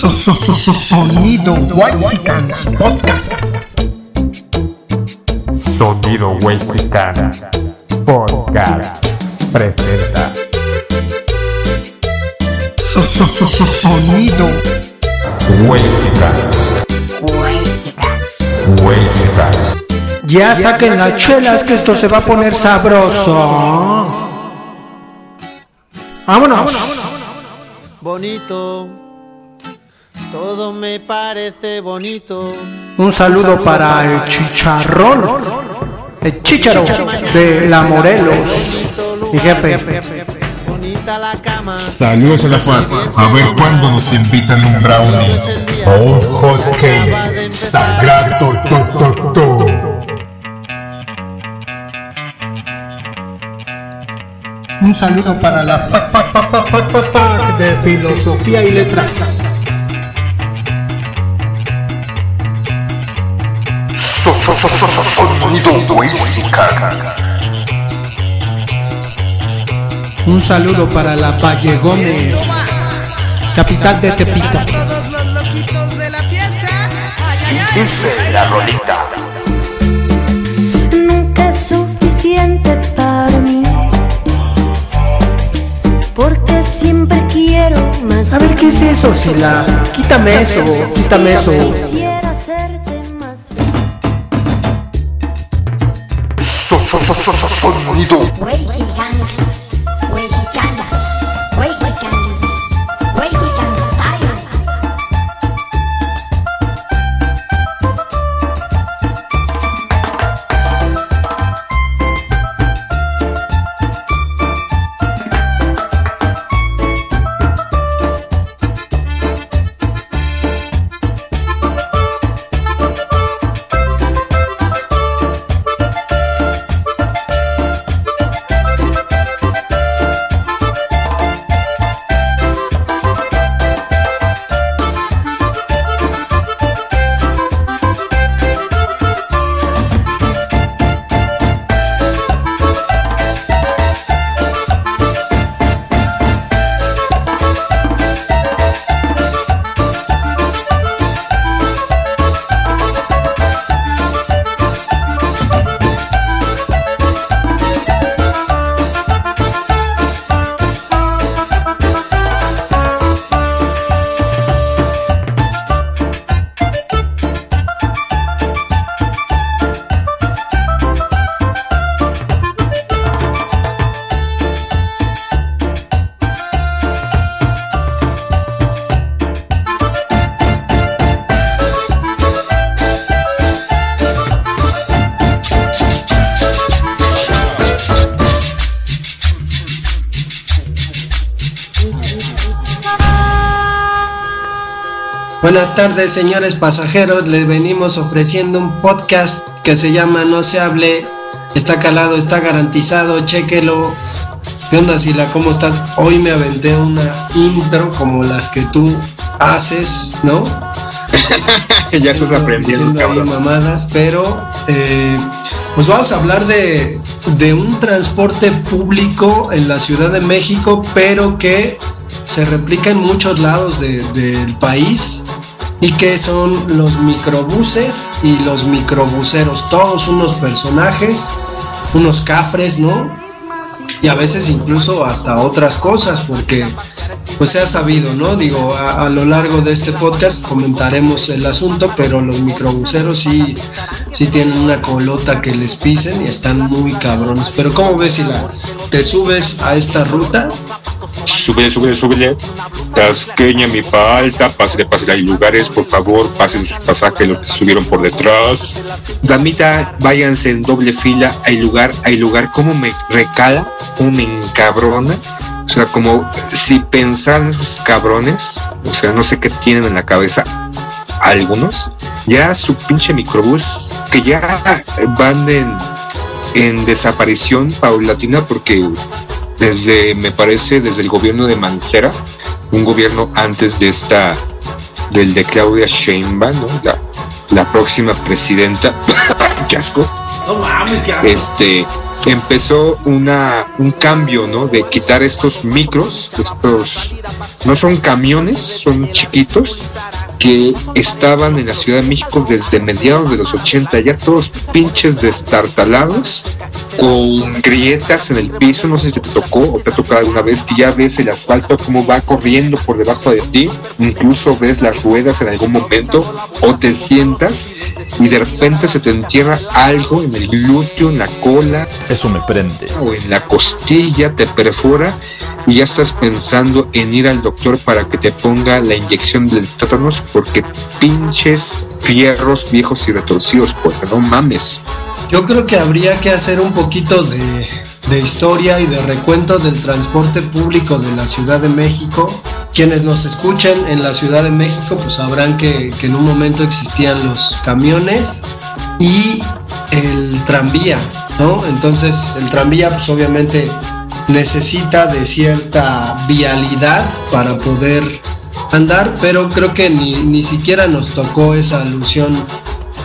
Sonido White Podcast. Sonido Wexicana Podcast presenta Sonido Wexicans. Wexicans. Ya saquen las chelas que esto se va a poner sabroso. Vámonos. bonito. Todo me parece bonito. Un saludo para el chicharrón. El chicharo de la Morelos. Mi jefe. Bonita la cama. Saludos a la FAD. A ver cuándo nos invitan un brownie o un hot cake. Sagrado to, to, to. Un saludo para la fac de filosofía y letras. Sonido. Un saludo para la Valle Gómez, capital de Tepito. todos los loquitos de la fiesta. Ay, ay, ay. Dice la rolita. nunca es suficiente para mí. Porque siempre quiero más. A ver, ¿qué es eso, Sila? Quítame eso, quítame eso. ソソソソソ二度。Buenas tardes, señores pasajeros. Les venimos ofreciendo un podcast que se llama No se hable. Está calado, está garantizado. Chéquelo. ¿Qué onda, Sila? ¿Cómo estás? Hoy me aventé una intro como las que tú haces, ¿no? Ya estás aprendiendo, Haciendo ahí cabrón. mamadas, pero eh, pues vamos a hablar de, de un transporte público en la Ciudad de México, pero que se replica en muchos lados de- del país y que son los microbuses y los microbuseros, todos unos personajes, unos cafres, ¿no? Y a veces incluso hasta otras cosas, porque pues se ha sabido, ¿no? Digo, a, a lo largo de este podcast comentaremos el asunto, pero los microbuseros sí, sí tienen una colota que les pisen y están muy cabrones. Pero ¿cómo ves si la, te subes a esta ruta? Súbele, súbele, súbele. Tasqueña, mi falta. Pásale, pásale. Hay lugares, por favor. Pasen sus pasajes, los que subieron por detrás. Damita, váyanse en doble fila. Hay lugar, hay lugar. ¿Cómo me recala? ¿Cómo me encabrona? O sea, como si pensaran esos cabrones, o sea, no sé qué tienen en la cabeza algunos, ya su pinche microbús, que ya van en, en desaparición paulatina porque desde, me parece, desde el gobierno de Mancera, un gobierno antes de esta, del de Claudia Sheinbaum, ¿no? la, la próxima presidenta, qué asco, No mames, qué asco. este, empezó una, un cambio, ¿no? De quitar estos micros, estos, no son camiones, son chiquitos, que estaban en la Ciudad de México desde mediados de los 80, ya todos pinches destartalados, con grietas en el piso, no sé si te tocó o te ha tocado alguna vez, que ya ves el asfalto como va corriendo por debajo de ti, incluso ves las ruedas en algún momento, o te sientas y de repente se te entierra algo en el glúteo, en la cola, Eso me prende. o en la costilla, te perfora y ya estás pensando en ir al doctor para que te ponga la inyección del tétanos porque pinches fierros viejos y retorcidos, porque no mames. Yo creo que habría que hacer un poquito de, de historia y de recuento del transporte público de la Ciudad de México. Quienes nos escuchen en la Ciudad de México, pues sabrán que, que en un momento existían los camiones y el tranvía, ¿no? Entonces el tranvía, pues obviamente necesita de cierta vialidad para poder andar, pero creo que ni, ni siquiera nos tocó esa alusión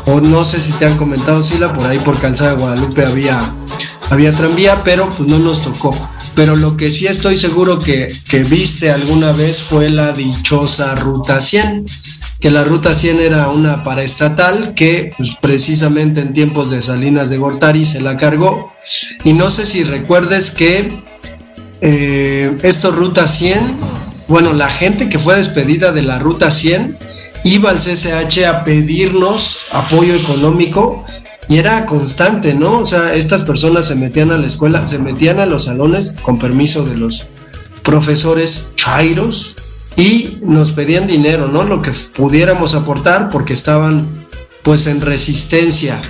o no sé si te han comentado Sila, por ahí por Calzada de Guadalupe había, había tranvía, pero pues no nos tocó. Pero lo que sí estoy seguro que, que viste alguna vez fue la dichosa Ruta 100, que la Ruta 100 era una paraestatal que pues, precisamente en tiempos de Salinas de Gortari se la cargó. Y no sé si recuerdes que eh, esto Ruta 100, bueno, la gente que fue despedida de la Ruta 100 iba al CCH a pedirnos apoyo económico y era constante, ¿no? O sea, estas personas se metían a la escuela, se metían a los salones con permiso de los profesores chairos y nos pedían dinero, ¿no? Lo que pudiéramos aportar porque estaban pues en resistencia.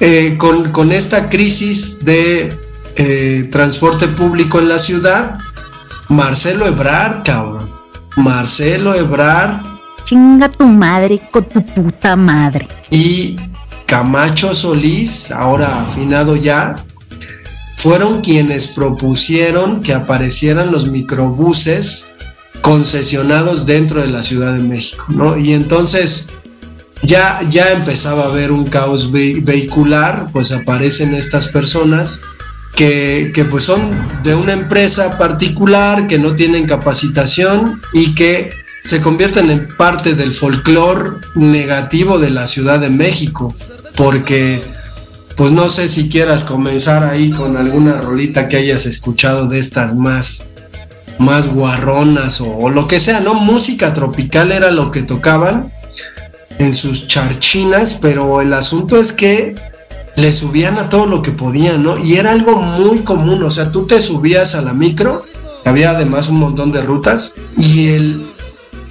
Eh, con, con esta crisis de eh, transporte público en la ciudad, Marcelo Ebrard, cabrón. Marcelo Ebrard Chinga tu madre con tu puta madre. y Camacho Solís, ahora afinado ya, fueron quienes propusieron que aparecieran los microbuses concesionados dentro de la Ciudad de México, ¿no? Y entonces ya, ya empezaba a haber un caos ve- vehicular, pues aparecen estas personas que, que pues son de una empresa particular, que no tienen capacitación y que se convierten en parte del folclore negativo de la Ciudad de México, porque pues no sé si quieras comenzar ahí con alguna rolita que hayas escuchado de estas más más guarronas o, o lo que sea, ¿no? Música tropical era lo que tocaban en sus charchinas, pero el asunto es que le subían a todo lo que podían, ¿no? Y era algo muy común, o sea, tú te subías a la micro, había además un montón de rutas, y el,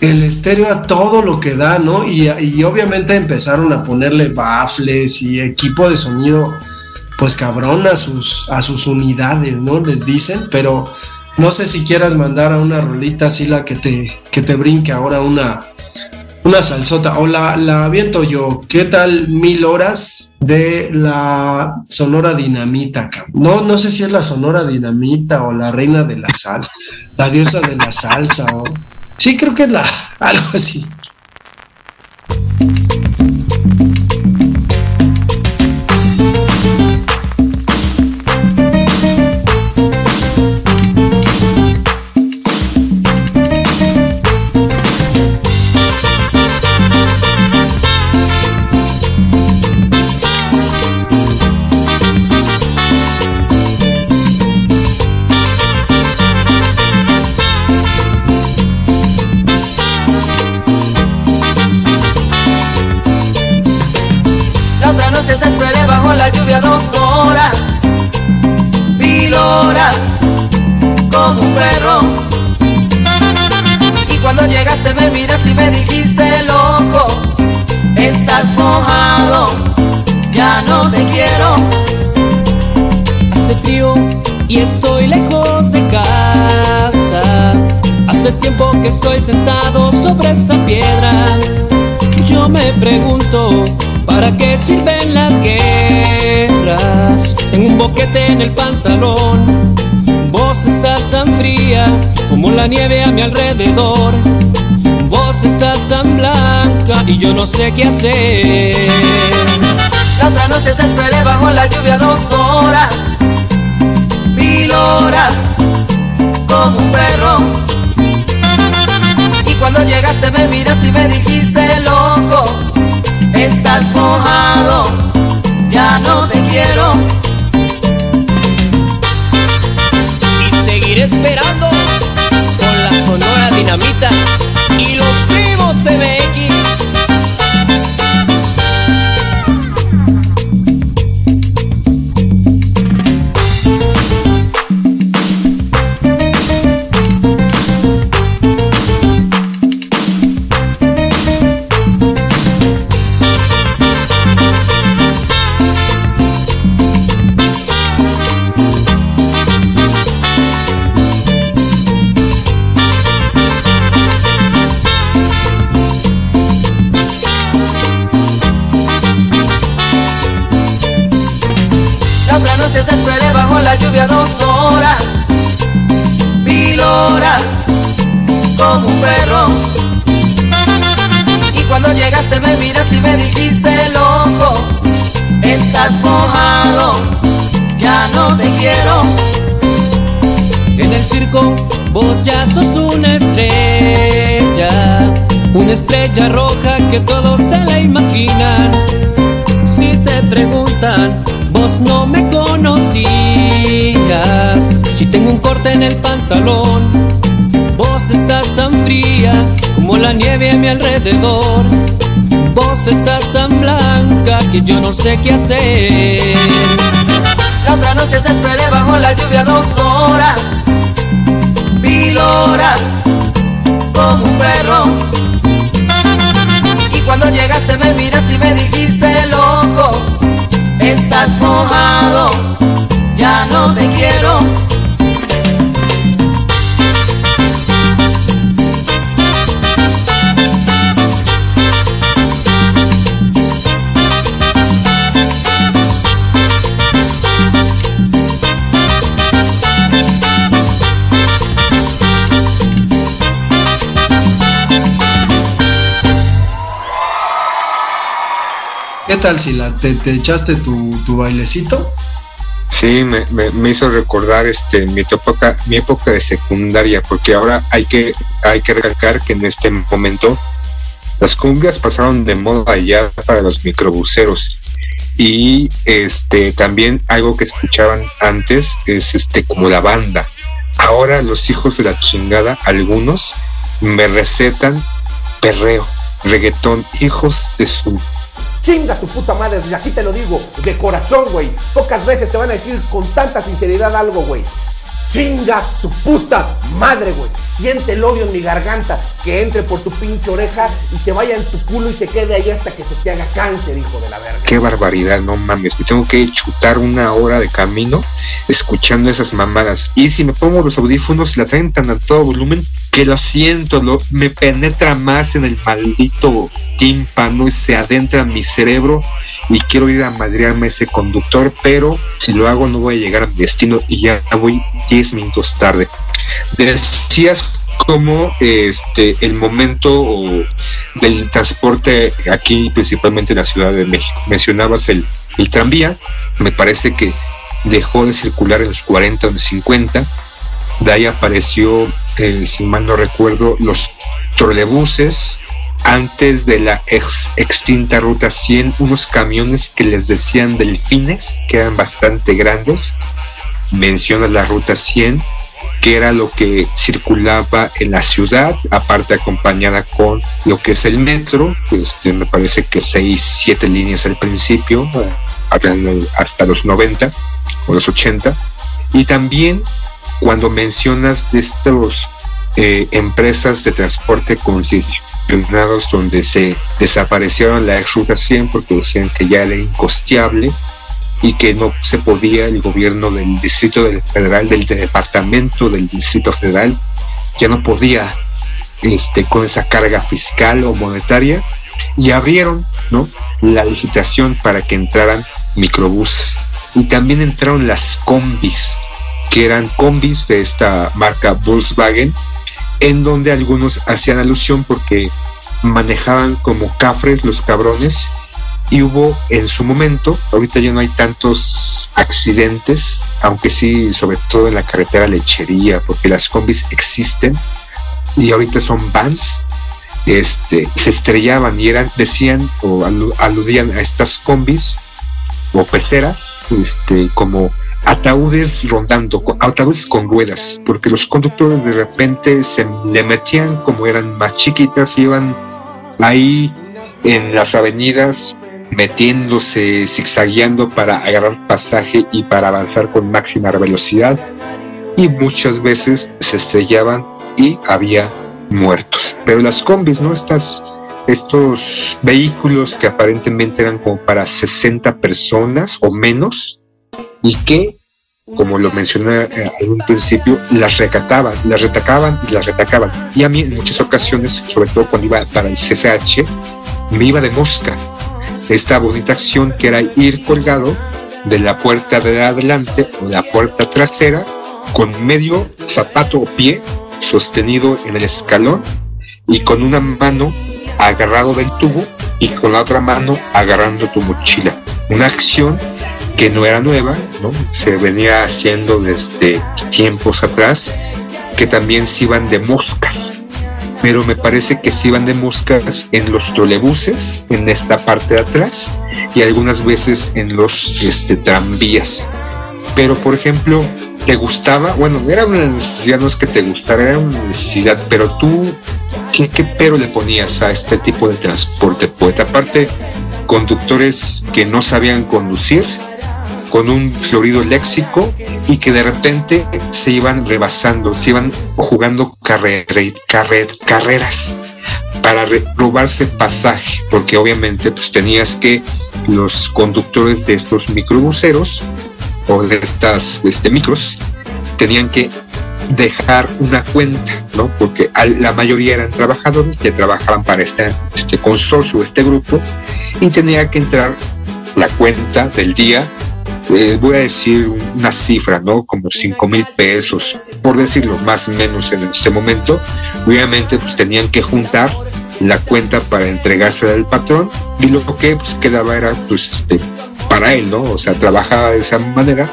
el estéreo a todo lo que da, ¿no? Y, obviamente empezaron a ponerle bafles y equipo de sonido, pues cabrón, a sus, a sus unidades, ¿no? Les dicen, pero no sé si quieras mandar a una rolita así la que te, que te brinque ahora una, una salsota, o la, la aviento yo, ¿qué tal mil horas de la Sonora Dinamita? cabrón? No, no sé si es la Sonora Dinamita o la Reina de la Sal, la diosa de la salsa, o... Sí, creo que es la, algo así. Dos horas, mil horas, como un perro. Y cuando llegaste me miraste y me dijiste, loco, estás mojado, ya no te quiero. Hace frío y estoy lejos de casa. Hace tiempo que estoy sentado sobre esa piedra. Yo me pregunto, ¿para qué sirven las guerras? Tengo un boquete en el pantalón. Vos estás tan fría como la nieve a mi alrededor. Vos estás tan blanca y yo no sé qué hacer. La otra noche te esperé bajo la lluvia dos horas, piloras como un perro. Y cuando llegaste me miraste y me dijiste loco, estás mojado, ya no te quiero. Y seguiré esperando Si te preguntan, vos no me conocías. Si tengo un corte en el pantalón, vos estás tan fría como la nieve a mi alrededor. Vos estás tan blanca que yo no sé qué hacer. La otra noche te esperé bajo la lluvia dos horas, mil horas, como un perro. Cuando llegaste me miraste y me dijiste loco, estás mojado, ya no te quiero. ¿Qué tal, Sila? ¿Te, te echaste tu, tu bailecito? Sí, me, me- me hizo recordar este mi época, mi época de secundaria, porque ahora hay que, hay que recalcar que en este momento las cumbias pasaron de moda ya para los microbuseros. Y este también algo que escuchaban antes es este como la banda. Ahora los hijos de la chingada, algunos, me recetan perreo, reggaetón, hijos de su Chinga tu puta madre, desde aquí te lo digo, de corazón, güey. Pocas veces te van a decir con tanta sinceridad algo, güey. Chinga tu puta madre, güey. Siente el odio en mi garganta que entre por tu pinche oreja y se vaya en tu culo y se quede ahí hasta que se te haga cáncer, hijo de la verga. Qué barbaridad, no mames. Me tengo que chutar una hora de camino escuchando esas mamadas. Y si me pongo los audífonos, la traen tan a todo volumen que lo siento, lo, me penetra más en el maldito tímpano y se adentra en mi cerebro. Y quiero ir a madrearme ese conductor, pero si lo hago no voy a llegar a mi destino y ya voy 10 minutos tarde. Decías como este el momento del transporte aquí principalmente en la Ciudad de México. Mencionabas el, el tranvía, me parece que dejó de circular en los 40 o en los 50, de ahí apareció, eh, si mal no recuerdo, los trolebuses, antes de la ex- extinta Ruta 100, unos camiones que les decían delfines, que eran bastante grandes, menciona la Ruta 100, que era lo que circulaba en la ciudad, aparte acompañada con lo que es el metro, pues que me parece que seis, siete líneas al principio, hasta los 90 o los 80, y también cuando mencionas de estos eh, empresas de transporte donde se desaparecieron la ruta 100 porque decían que ya era incosteable y que no se podía el gobierno del distrito federal del departamento del distrito federal ya no podía este con esa carga fiscal o monetaria y abrieron no la licitación para que entraran microbuses. Y también entraron las combis que eran combis de esta marca Volkswagen en donde algunos hacían alusión porque manejaban como cafres los cabrones y hubo en su momento, ahorita ya no hay tantos accidentes, aunque sí, sobre todo en la carretera lechería, porque las combis existen y ahorita son vans, este, se estrellaban y eran, decían o alu- aludían a estas combis o peceras, este, como ataúdes rondando, ataúdes con ruedas, porque los conductores de repente se le metían como eran más chiquitas, iban ahí en las avenidas metiéndose, zigzagueando para agarrar pasaje y para avanzar con máxima velocidad y muchas veces se estrellaban y había muertos. Pero las combis, ¿no? Estas, estos vehículos que aparentemente eran como para 60 personas o menos y que, como lo mencioné eh, en un principio, las recataban, las retacaban y las retacaban. Y a mí en muchas ocasiones, sobre todo cuando iba para el CCH, me iba de mosca. Esta bonita acción que era ir colgado de la puerta de adelante o la puerta trasera con medio zapato o pie sostenido en el escalón y con una mano agarrado del tubo y con la otra mano agarrando tu mochila. Una acción que no era nueva, ¿no? Se venía haciendo desde tiempos atrás, que también se iban de moscas. Pero me parece que se iban de moscas en los trolebuses, en esta parte de atrás, y algunas veces en los este, tranvías. Pero, por ejemplo, ¿te gustaba? Bueno, era una necesidad, no es que te gustara, era una necesidad, pero tú, ¿qué, qué pero le ponías a este tipo de transporte? Pues aparte, conductores que no sabían conducir, con un florido léxico y que de repente se iban rebasando, se iban jugando carrer- carrer- carreras para robarse pasaje, porque obviamente pues tenías que los conductores de estos microbuseros o de estas este, micros tenían que dejar una cuenta, ¿no? Porque la mayoría eran trabajadores que trabajaban para este, este consorcio, este grupo, y tenía que entrar la cuenta del día, eh, voy a decir una cifra, ¿no? Como 5 mil pesos, por decirlo más o menos en este momento. Obviamente, pues tenían que juntar la cuenta para entregársela al patrón y lo que pues quedaba era pues este, para él, ¿no? O sea, trabajaba de esa manera,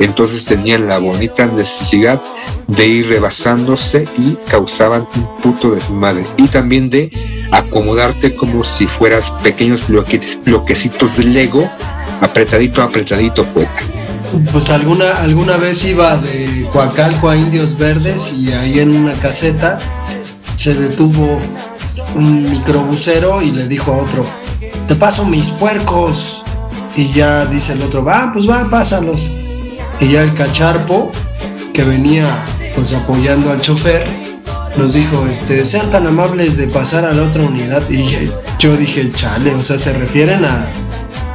entonces tenían la bonita necesidad de ir rebasándose y causaban un puto desmadre. Y también de acomodarte como si fueras pequeños bloque- bloquecitos de Lego, apretadito, apretadito, poeta. Pues alguna, alguna vez iba de Coacalco a Indios Verdes y ahí en una caseta se detuvo un microbusero y le dijo a otro, te paso mis puercos. Y ya dice el otro, va, pues va, pásalos. Y ya el cacharpo que venía pues apoyando al chofer nos dijo, este, sean tan amables de pasar a la otra unidad. Y yo dije, chale, o sea, se refieren a,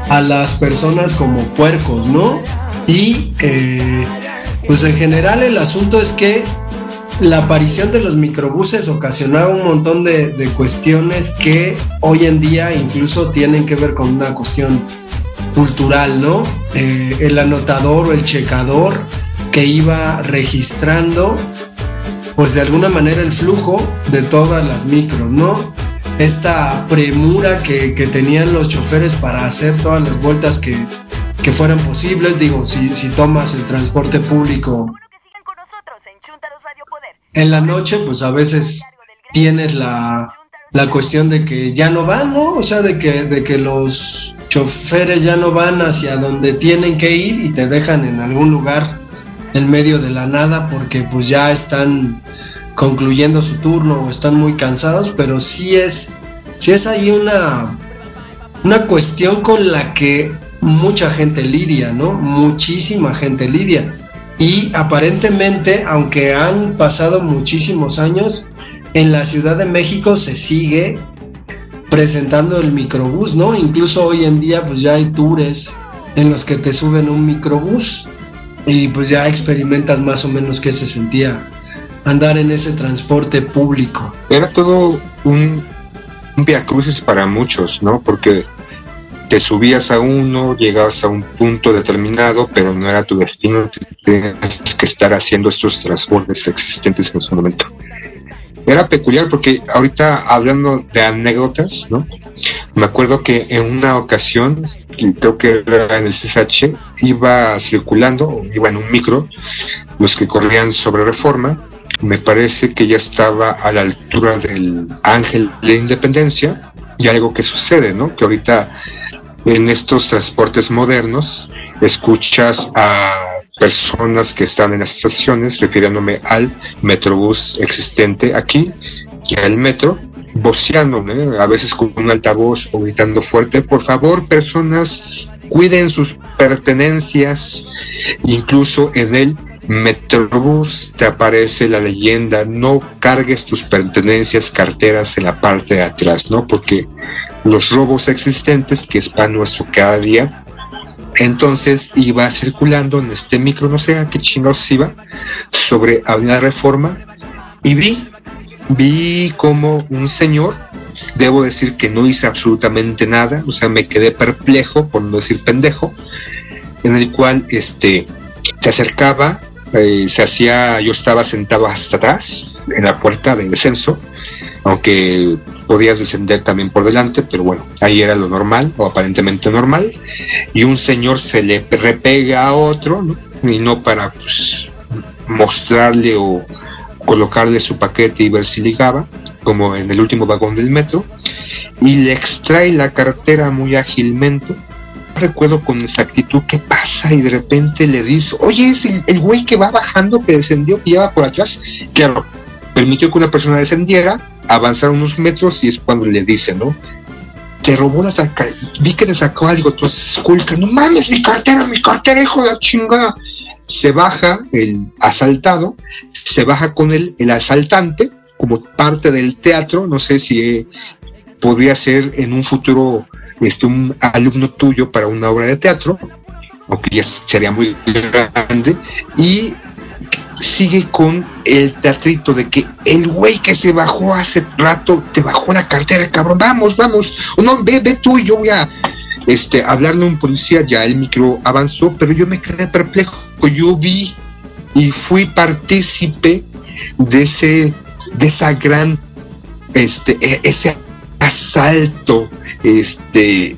a las personas como puercos, ¿no? Y eh, pues en general el asunto es que la aparición de los microbuses ocasionaba un montón de, de cuestiones que hoy en día incluso tienen que ver con una cuestión cultural, ¿no? Eh, el anotador o el checador que iba registrando, pues de alguna manera el flujo de todas las micros, ¿no? Esta premura que, que tenían los choferes para hacer todas las vueltas que, que fueran posibles, digo, si, si tomas el transporte público en la noche, pues a veces tienes la, la cuestión de que ya no van, ¿no? O sea, de que, de que los choferes ya no van hacia donde tienen que ir y te dejan en algún lugar en medio de la nada porque pues ya están concluyendo su turno o están muy cansados, pero sí es, sí es ahí una, una cuestión con la que mucha gente lidia, ¿no? Muchísima gente lidia. Y aparentemente, aunque han pasado muchísimos años, en la Ciudad de México se sigue presentando el microbús, ¿no? Incluso hoy en día pues ya hay tours en los que te suben un microbús y pues ya experimentas más o menos qué se sentía andar en ese transporte público. Era todo un, un viacrucis para muchos, ¿no? Porque te subías a uno, llegabas a un punto determinado, pero no era tu destino, tenías que estar haciendo estos transportes existentes en ese momento. Era peculiar porque ahorita hablando de anécdotas, ¿no? Me acuerdo que en una ocasión, creo que era en el CSH, iba circulando, iba en un micro, los que corrían sobre reforma. Me parece que ya estaba a la altura del Ángel de Independencia y algo que sucede, ¿no? Que ahorita en estos transportes modernos escuchas a personas que están en las estaciones, refiriéndome al metrobús existente aquí y al metro, voceando, ¿no? a veces con un altavoz o gritando fuerte, por favor, personas, cuiden sus pertenencias, incluso en el Metrobús te aparece la leyenda, no cargues tus pertenencias, carteras en la parte de atrás, ¿no? Porque los robos existentes, que es para nuestro cada día, entonces iba circulando en este micro, no sé a qué chingados iba, sobre Avenida Reforma, y vi, vi como un señor, debo decir que no hice absolutamente nada, o sea, me quedé perplejo, por no decir pendejo, en el cual este se acercaba, eh, se hacía, yo estaba sentado hasta atrás, en la puerta de descenso, aunque podías descender también por delante, pero bueno, ahí era lo normal o aparentemente normal, y un señor se le repega a otro, ¿no? y no para pues, mostrarle o colocarle su paquete y ver si ligaba, como en el último vagón del metro, y le extrae la cartera muy ágilmente. Recuerdo con exactitud qué pasa y de repente le dice, oye, es el, el güey que va bajando, que descendió, que lleva por atrás. Claro, permitió que una persona descendiera, avanzar unos metros y es cuando le dice, ¿no? Te robó la cartera, vi que te sacó algo, entonces esculca, no mames, mi cartera, mi cartera, hijo de la chingada. Se baja el asaltado, se baja con él el asaltante como parte del teatro, no sé si eh, podría ser en un futuro este, un alumno tuyo para una obra de teatro, aunque ya sería muy grande, y sigue con el teatrito de que el güey que se bajó hace rato te bajó la cartera, cabrón, vamos, vamos, no, ve, ve tú y yo voy a este, hablarle a un policía, ya el micro avanzó, pero yo me quedé perplejo, yo vi y fui partícipe de ese, de esa gran, este, e- ese asalto, este,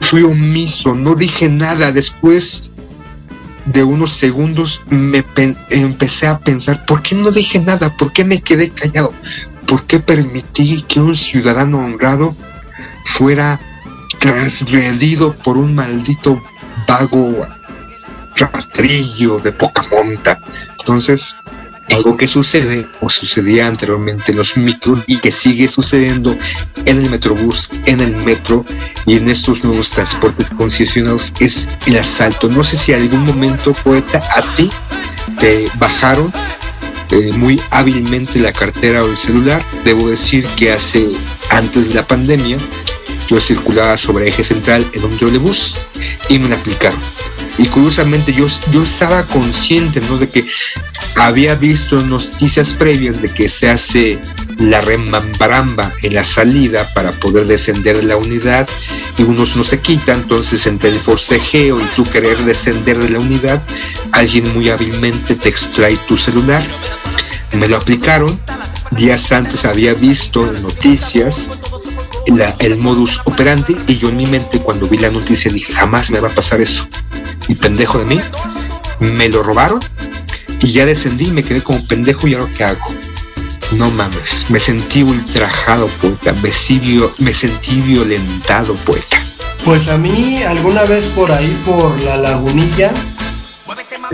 fui omiso, no dije nada, después de unos segundos me empecé a pensar, ¿por qué no dije nada? ¿Por qué me quedé callado? ¿Por qué permití que un ciudadano honrado fuera transgredido por un maldito vago ratrillo de poca monta? Entonces, algo que sucede o sucedía anteriormente en los micros y que sigue sucediendo en el metrobús, en el metro y en estos nuevos transportes concesionados es el asalto. No sé si en algún momento, poeta, a ti te bajaron eh, muy hábilmente la cartera o el celular. Debo decir que hace, antes de la pandemia, yo circulaba sobre eje central en un trolebús y me la aplicaron. Y curiosamente yo, yo estaba consciente ¿no? de que había visto noticias previas de que se hace la remambaramba en la salida para poder descender de la unidad y unos no se quita, entonces entre el forcejeo y tú querer descender de la unidad, alguien muy hábilmente te extrae tu celular. Me lo aplicaron, días antes había visto en noticias la- el modus operandi y yo en mi mente cuando vi la noticia dije jamás me va a pasar eso. Y pendejo de mí, me lo robaron y ya descendí y me quedé como pendejo y ahora qué hago. No mames, me sentí ultrajado, poeta, me, sí vio- me sentí violentado, poeta. Pues a mí alguna vez por ahí, por la lagunilla,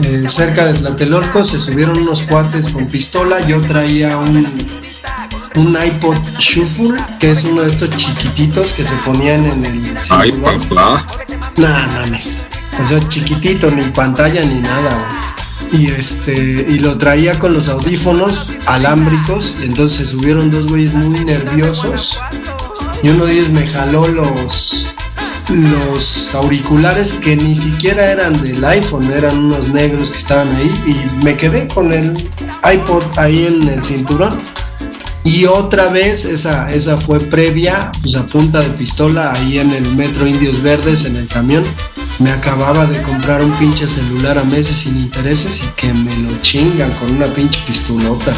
eh, cerca de Tlatelolco, se subieron unos cuates con pistola. Yo traía un, un iPod Shuffle, que es uno de estos chiquititos que se ponían en el Ay, papá. Nah, mames. O sea, chiquitito, ni pantalla ni nada, güey. Y este, y lo traía con los audífonos alámbricos. entonces subieron dos güeyes muy nerviosos. Y uno de ellos me jaló los, los auriculares que ni siquiera eran del iPhone, eran unos negros que estaban ahí. Y me quedé con el iPod ahí en el cinturón. Y otra vez, esa, esa fue previa, pues a punta de pistola, ahí en el Metro Indios Verdes, en el camión. Me acababa de comprar un pinche celular a meses sin intereses y que me lo chingan con una pinche pistolota.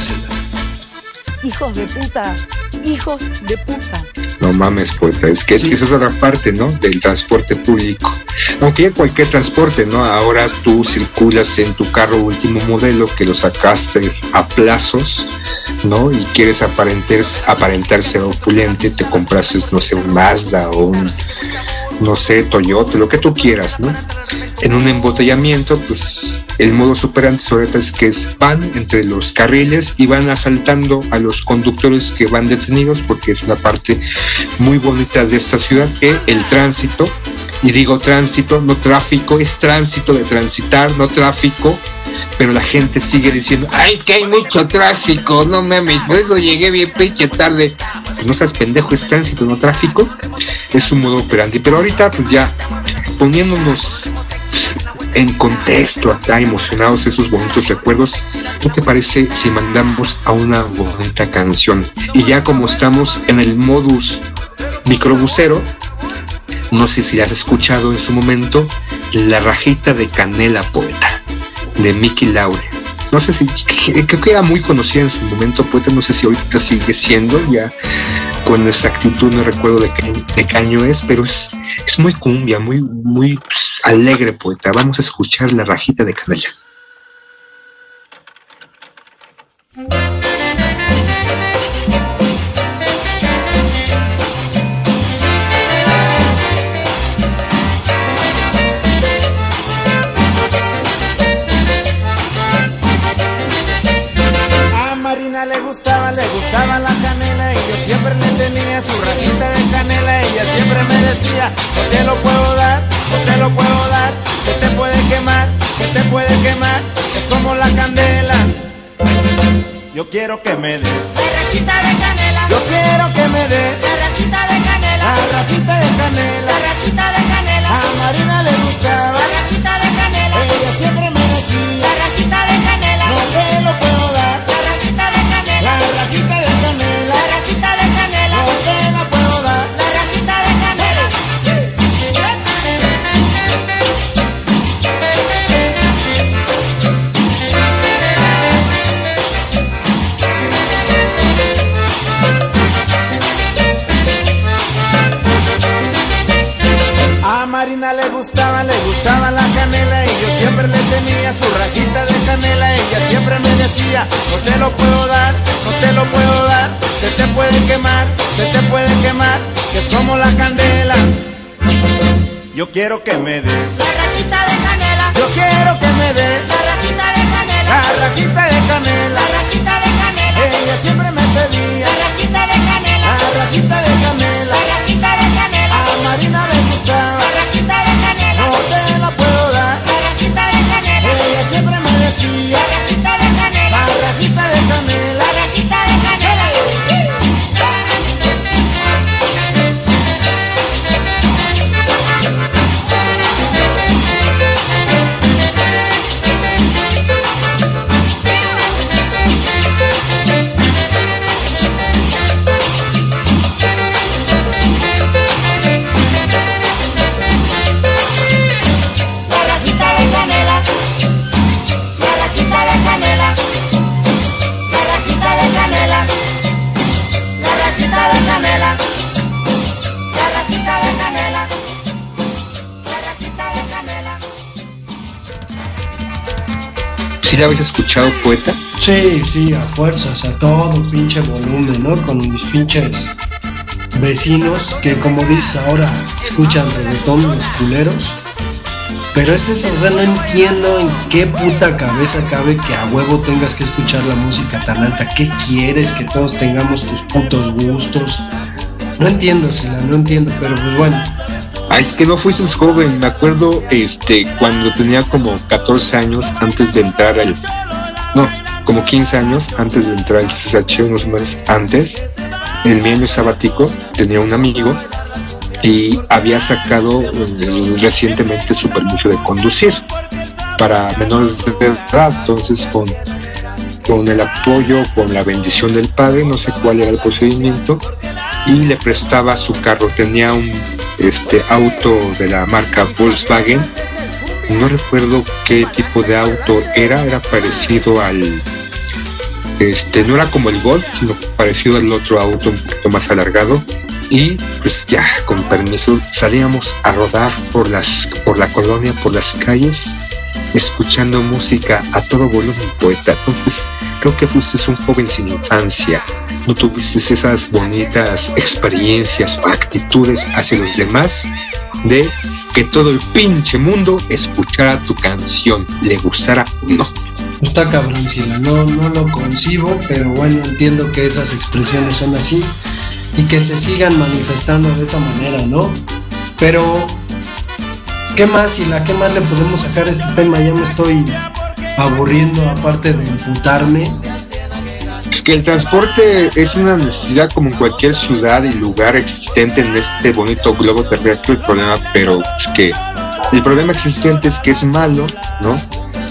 hijos de puta, hijos de puta. No mames, poeta, es que esa es otra parte, ¿no? Del transporte público. Aunque ya cualquier transporte, ¿no? Ahora tú circulas en tu carro último modelo que lo sacaste a plazos, ¿no? Y quieres aparentarse, aparentarse opulente, te comprases, no sé, un Mazda o un, no sé, Toyota, lo que tú quieras, ¿no? En un embotellamiento, pues el modo superante sobre todo es que es, van entre los carriles y van asaltando a los conductores que van detenidos porque es una parte muy bonita de esta ciudad que el tránsito, y digo tránsito, no tráfico, es tránsito de transitar, no tráfico, pero la gente sigue diciendo, ay, es que hay mucho tráfico, no mames, por eso llegué bien pinche tarde. Pues no seas pendejo, es tránsito, no tráfico, es un modo operandi. Pero ahorita, pues ya, poniéndonos pues, en contexto acá, emocionados esos bonitos recuerdos, ¿qué te parece si mandamos a una bonita canción? Y ya como estamos en el modus microbusero, no sé si has escuchado en su momento, La rajita de canela poeta de Mickey Laure. No sé si, creo que era muy conocida en su momento, poeta, no sé si ahorita sigue siendo, ya con exactitud no recuerdo de qué, de qué año es, pero es, es muy cumbia, muy, muy pues, alegre poeta. Vamos a escuchar la rajita de canela. Gustaba, la canela y yo siempre le tenía su rajita de canela. Ella siempre me decía, no te lo puedo dar, no te lo puedo dar, que te puede quemar, que te puede quemar, es como la candela. Yo quiero que me dé La rajita de canela, Yo quiero que me dé la rajita de canela, quiero que me dé, ¿Sí la habéis escuchado, poeta? Sí, sí, a fuerzas, a todo pinche volumen, ¿no? Con mis pinches vecinos que como dices ahora escuchan reggaetón los culeros. Pero es eso, o sea, no entiendo en qué puta cabeza cabe que a huevo tengas que escuchar la música tan alta. ¿Qué quieres? Que todos tengamos tus putos gustos. No entiendo, Sila, no entiendo, pero pues bueno. Ah, es que no fuiste joven, me acuerdo este cuando tenía como 14 años antes de entrar al no, como 15 años antes de entrar al CSH, unos meses antes, en mi año sabático tenía un amigo y había sacado eh, recientemente su permiso de conducir para menores de edad, entonces con con el apoyo, con la bendición del padre, no sé cuál era el procedimiento, y le prestaba su carro. Tenía un este auto de la marca Volkswagen, no recuerdo qué tipo de auto era, era parecido al Este, no era como el Golf, sino parecido al otro auto un poquito más alargado. Y pues ya, con permiso, salíamos a rodar por, las, por la colonia, por las calles, escuchando música a todo volumen poeta. Entonces, creo que fuiste un joven sin infancia, no tuviste esas bonitas experiencias o actitudes hacia los demás de que todo el pinche mundo escuchara tu canción, le gustara o no. Está cabroncila, no, no lo concibo, pero bueno, entiendo que esas expresiones son así y que se sigan manifestando de esa manera, ¿no? Pero, ¿qué más? Y la qué más le podemos sacar a este tema? Ya me estoy aburriendo, aparte de imputarme. Es que el transporte es una necesidad como en cualquier ciudad y lugar existente en este bonito globo terrestre. El problema, pero es que el problema existente es que es malo, ¿no?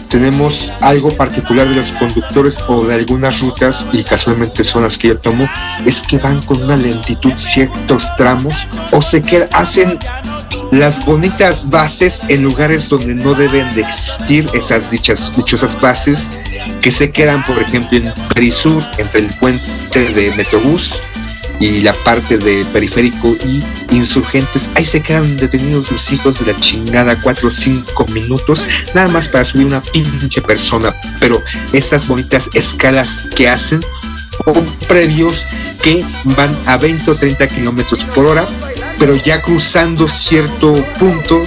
Tenemos algo particular de los conductores o de algunas rutas, y casualmente son las que yo tomo, es que van con una lentitud ciertos tramos o se quedan, hacen las bonitas bases en lugares donde no deben de existir esas dichas, dichosas bases que se quedan, por ejemplo, en Perisur, entre el puente de Metrobús y la parte de periférico y insurgentes. Ahí se quedan detenidos los hijos de la chingada cuatro o cinco minutos, nada más para subir una pinche persona. Pero esas bonitas escalas que hacen son previos que van a 20 o 30 kilómetros por hora, pero ya cruzando cierto punto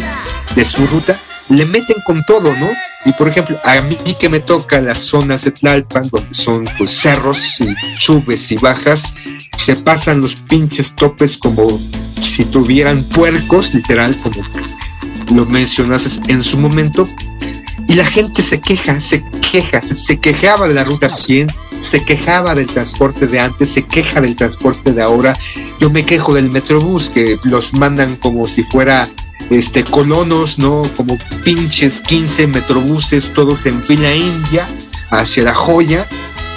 de su ruta, le meten con todo, ¿no? Y por ejemplo, a mí que me toca las zonas de Tlalpan, donde son pues cerros y subes y bajas, se pasan los pinches topes como si tuvieran puercos, literal, como lo mencionaste en su momento. Y la gente se queja, se queja, se, se quejaba de la ruta 100, se quejaba del transporte de antes, se queja del transporte de ahora. Yo me quejo del Metrobús, que los mandan como si fuera este, colonos, ¿no? Como pinches 15 metrobuses, todos en fila india, hacia la joya,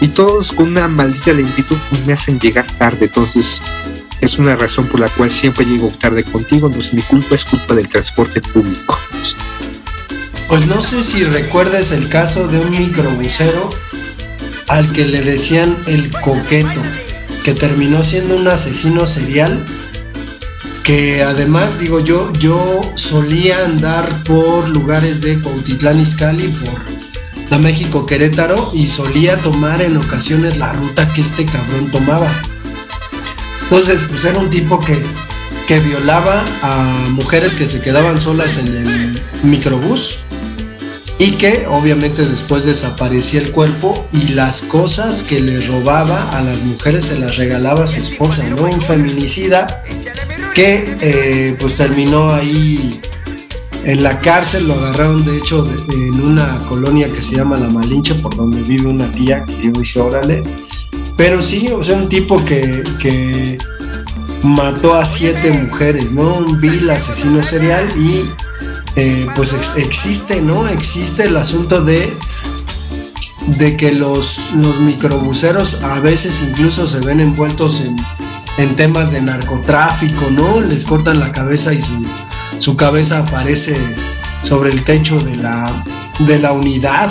y todos con una maldita lentitud y me hacen llegar tarde. Entonces, es una razón por la cual siempre llego tarde contigo. No es mi culpa, es culpa del transporte público. Pues no sé si recuerdes el caso de un microbusero al que le decían el coqueto, que terminó siendo un asesino serial que además digo yo, yo solía andar por lugares de Cuautitlán Izcalli, por la México Querétaro y solía tomar en ocasiones la ruta que este cabrón tomaba. Entonces, pues era un tipo que, que violaba a mujeres que se quedaban solas en el microbús y que obviamente después desaparecía el cuerpo y las cosas que le robaba a las mujeres se las regalaba a su esposa, ¿no? Un feminicida que eh, pues terminó ahí en la cárcel, lo agarraron de hecho en una colonia que se llama La Malinche, por donde vive una tía, que yo dije, órale. Pero sí, o sea, un tipo que, que mató a siete mujeres, ¿no? Un vil asesino serial y eh, pues ex- existe, ¿no? Existe el asunto de de que los, los microbuseros a veces incluso se ven envueltos en, en temas de narcotráfico, ¿no? Les cortan la cabeza y su, su cabeza aparece sobre el techo de la, de la unidad,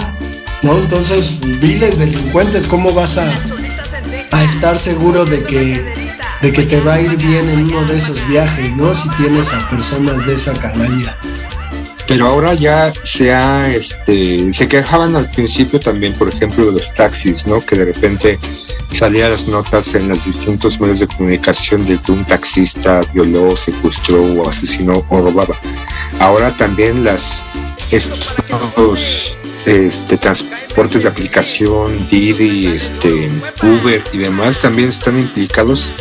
¿no? Entonces, viles delincuentes, ¿cómo vas a, a estar seguro de que, de que te va a ir bien en uno de esos viajes, ¿no? Si tienes a personas de esa canalla. Pero ahora ya se ha, este, se quejaban al principio también, por ejemplo, de los taxis, ¿no? Que de repente salían las notas en los distintos medios de comunicación de que un taxista violó, secuestró o asesinó o robaba. Ahora también las estos este, transportes de aplicación, Didi, este, Uber y demás también están implicados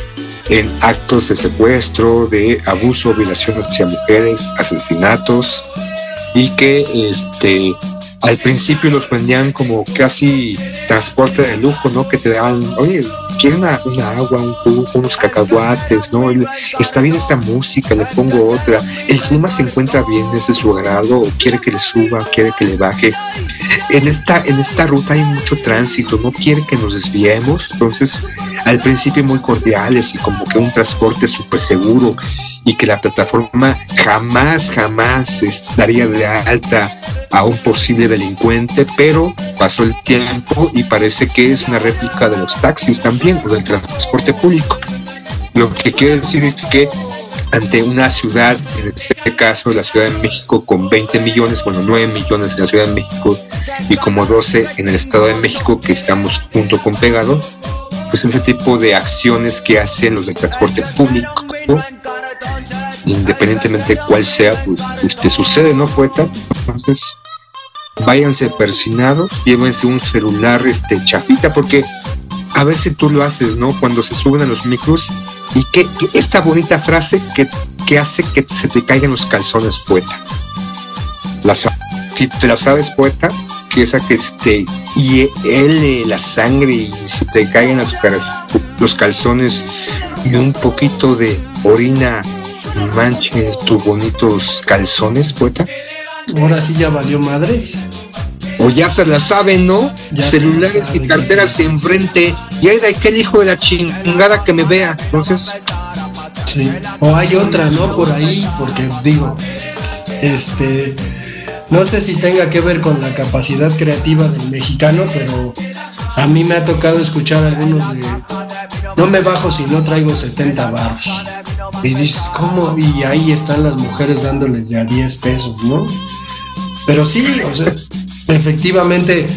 en actos de secuestro, de abuso, violación hacia mujeres, asesinatos y que este al principio los vendían como casi transporte de lujo, ¿no? Que te daban, oye, quiero una, una agua, un jugo, unos cacahuates, ¿no? Está bien esta música, le pongo otra. El clima se encuentra bien, es de su agrado, o quiere que le suba, quiere que le baje. En esta, en esta ruta hay mucho tránsito, no quiere que nos desviemos, entonces al principio muy cordiales y como que un transporte súper seguro y que la plataforma jamás, jamás estaría de alta a un posible delincuente, pero pasó el tiempo y parece que es una réplica de los taxis también o del transporte público. Lo que quiere decir es que ante una ciudad, en este caso la Ciudad de México, con 20 millones, bueno, 9 millones en la Ciudad de México y como 12 en el Estado de México, que estamos junto con pegado, pues ese tipo de acciones que hacen los del transporte público, independientemente de cuál sea, pues este, sucede, ¿no, poeta? Entonces, váyanse persinados, llévense un celular este, chafita, porque a ver si tú lo haces, ¿no? Cuando se suben a los micros y que, esta bonita frase que, que hace que se te caigan los calzones, poeta. La, si te la sabes, poeta, que esa que te hiele la sangre y se te caigan las los calzones y un poquito de orina manche tus bonitos calzones, poeta. Ahora sí ya valió madres. O ya se la saben, ¿no? Ya Celulares y carteras enfrente. Y hay de aquel hijo de la chingada que me vea. Entonces, Sí. O hay otra, ¿no? Por ahí, porque digo, este, no sé si tenga que ver con la capacidad creativa del mexicano, pero a mí me ha tocado escuchar algunos de, no me bajo si no traigo 70 baros. Y dices, ¿cómo? Y ahí están las mujeres dándoles de a 10 pesos, ¿no? Pero sí, o sea, efectivamente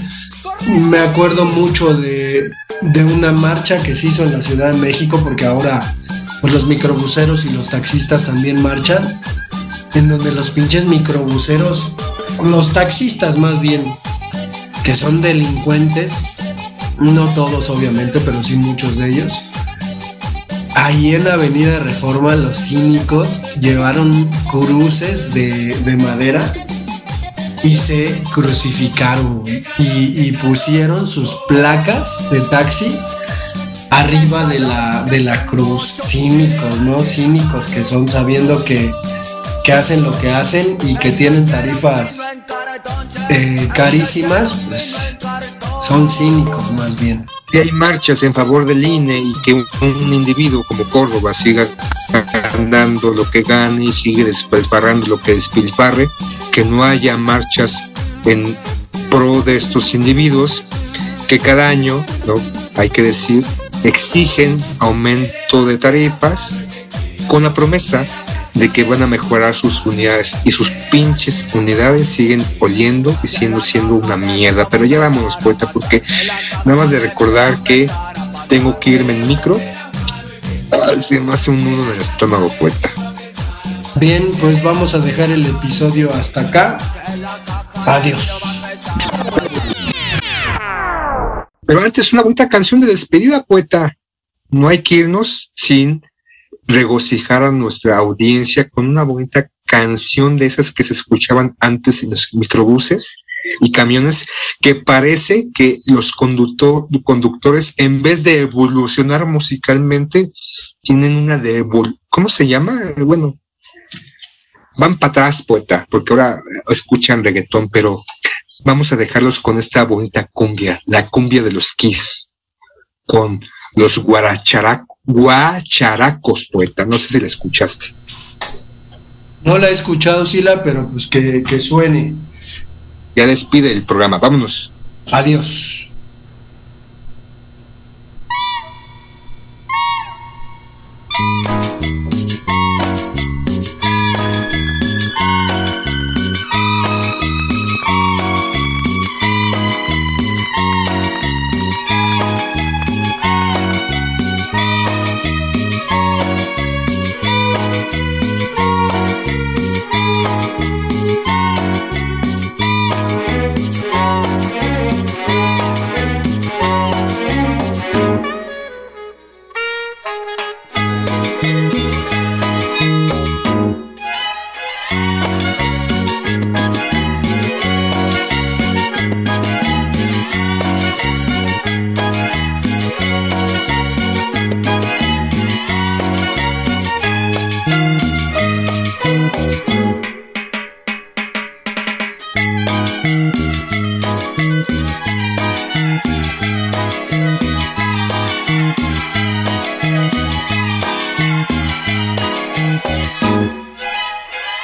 me acuerdo mucho de, de una marcha que se hizo en la Ciudad de México, porque ahora pues los microbuseros y los taxistas también marchan, en donde los pinches microbuseros, los taxistas más bien, que son delincuentes, no todos obviamente, pero sí muchos de ellos, ahí en Avenida Reforma los cínicos llevaron cruces de, de madera y se crucificaron y pusieron sus placas de taxi arriba de la, de la cruz. Cínicos, ¿no? Cínicos que son sabiendo que, que hacen lo que hacen y que tienen tarifas eh, carísimas, pues son cínicos más bien. Si hay marchas en favor del INE y que un, individuo como Córdoba siga ganando lo que gane y sigue despilfarrando lo que despilfarre, que no haya marchas en pro de estos individuos que cada año, ¿no? hay que decir, exigen aumento de tarifas con la promesa de que van a mejorar sus unidades y sus pinches unidades siguen oliendo y siendo siendo una mierda. Pero ya vámonos, poeta, porque nada más de recordar que tengo que irme en micro, ay, se me hace un nudo en el estómago, poeta. Bien, pues vamos a dejar el episodio hasta acá. Adiós. Pero antes, una bonita canción de despedida, poeta. No hay que irnos sin regocijar a nuestra audiencia con una bonita canción de esas que se escuchaban antes en los microbuses y camiones, que parece que los conductor- conductores, en vez de evolucionar musicalmente, tienen una de ¿cómo se llama? Bueno, van para atrás, poeta, porque ahora escuchan reggaetón, pero vamos a dejarlos con esta bonita cumbia, la cumbia de los Kiss, con los guarachara- guacharacos, poeta. No sé si la escuchaste. No la he escuchado, Sila, pero pues que, que suene. Ya despide el programa, vámonos. Adiós.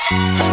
Música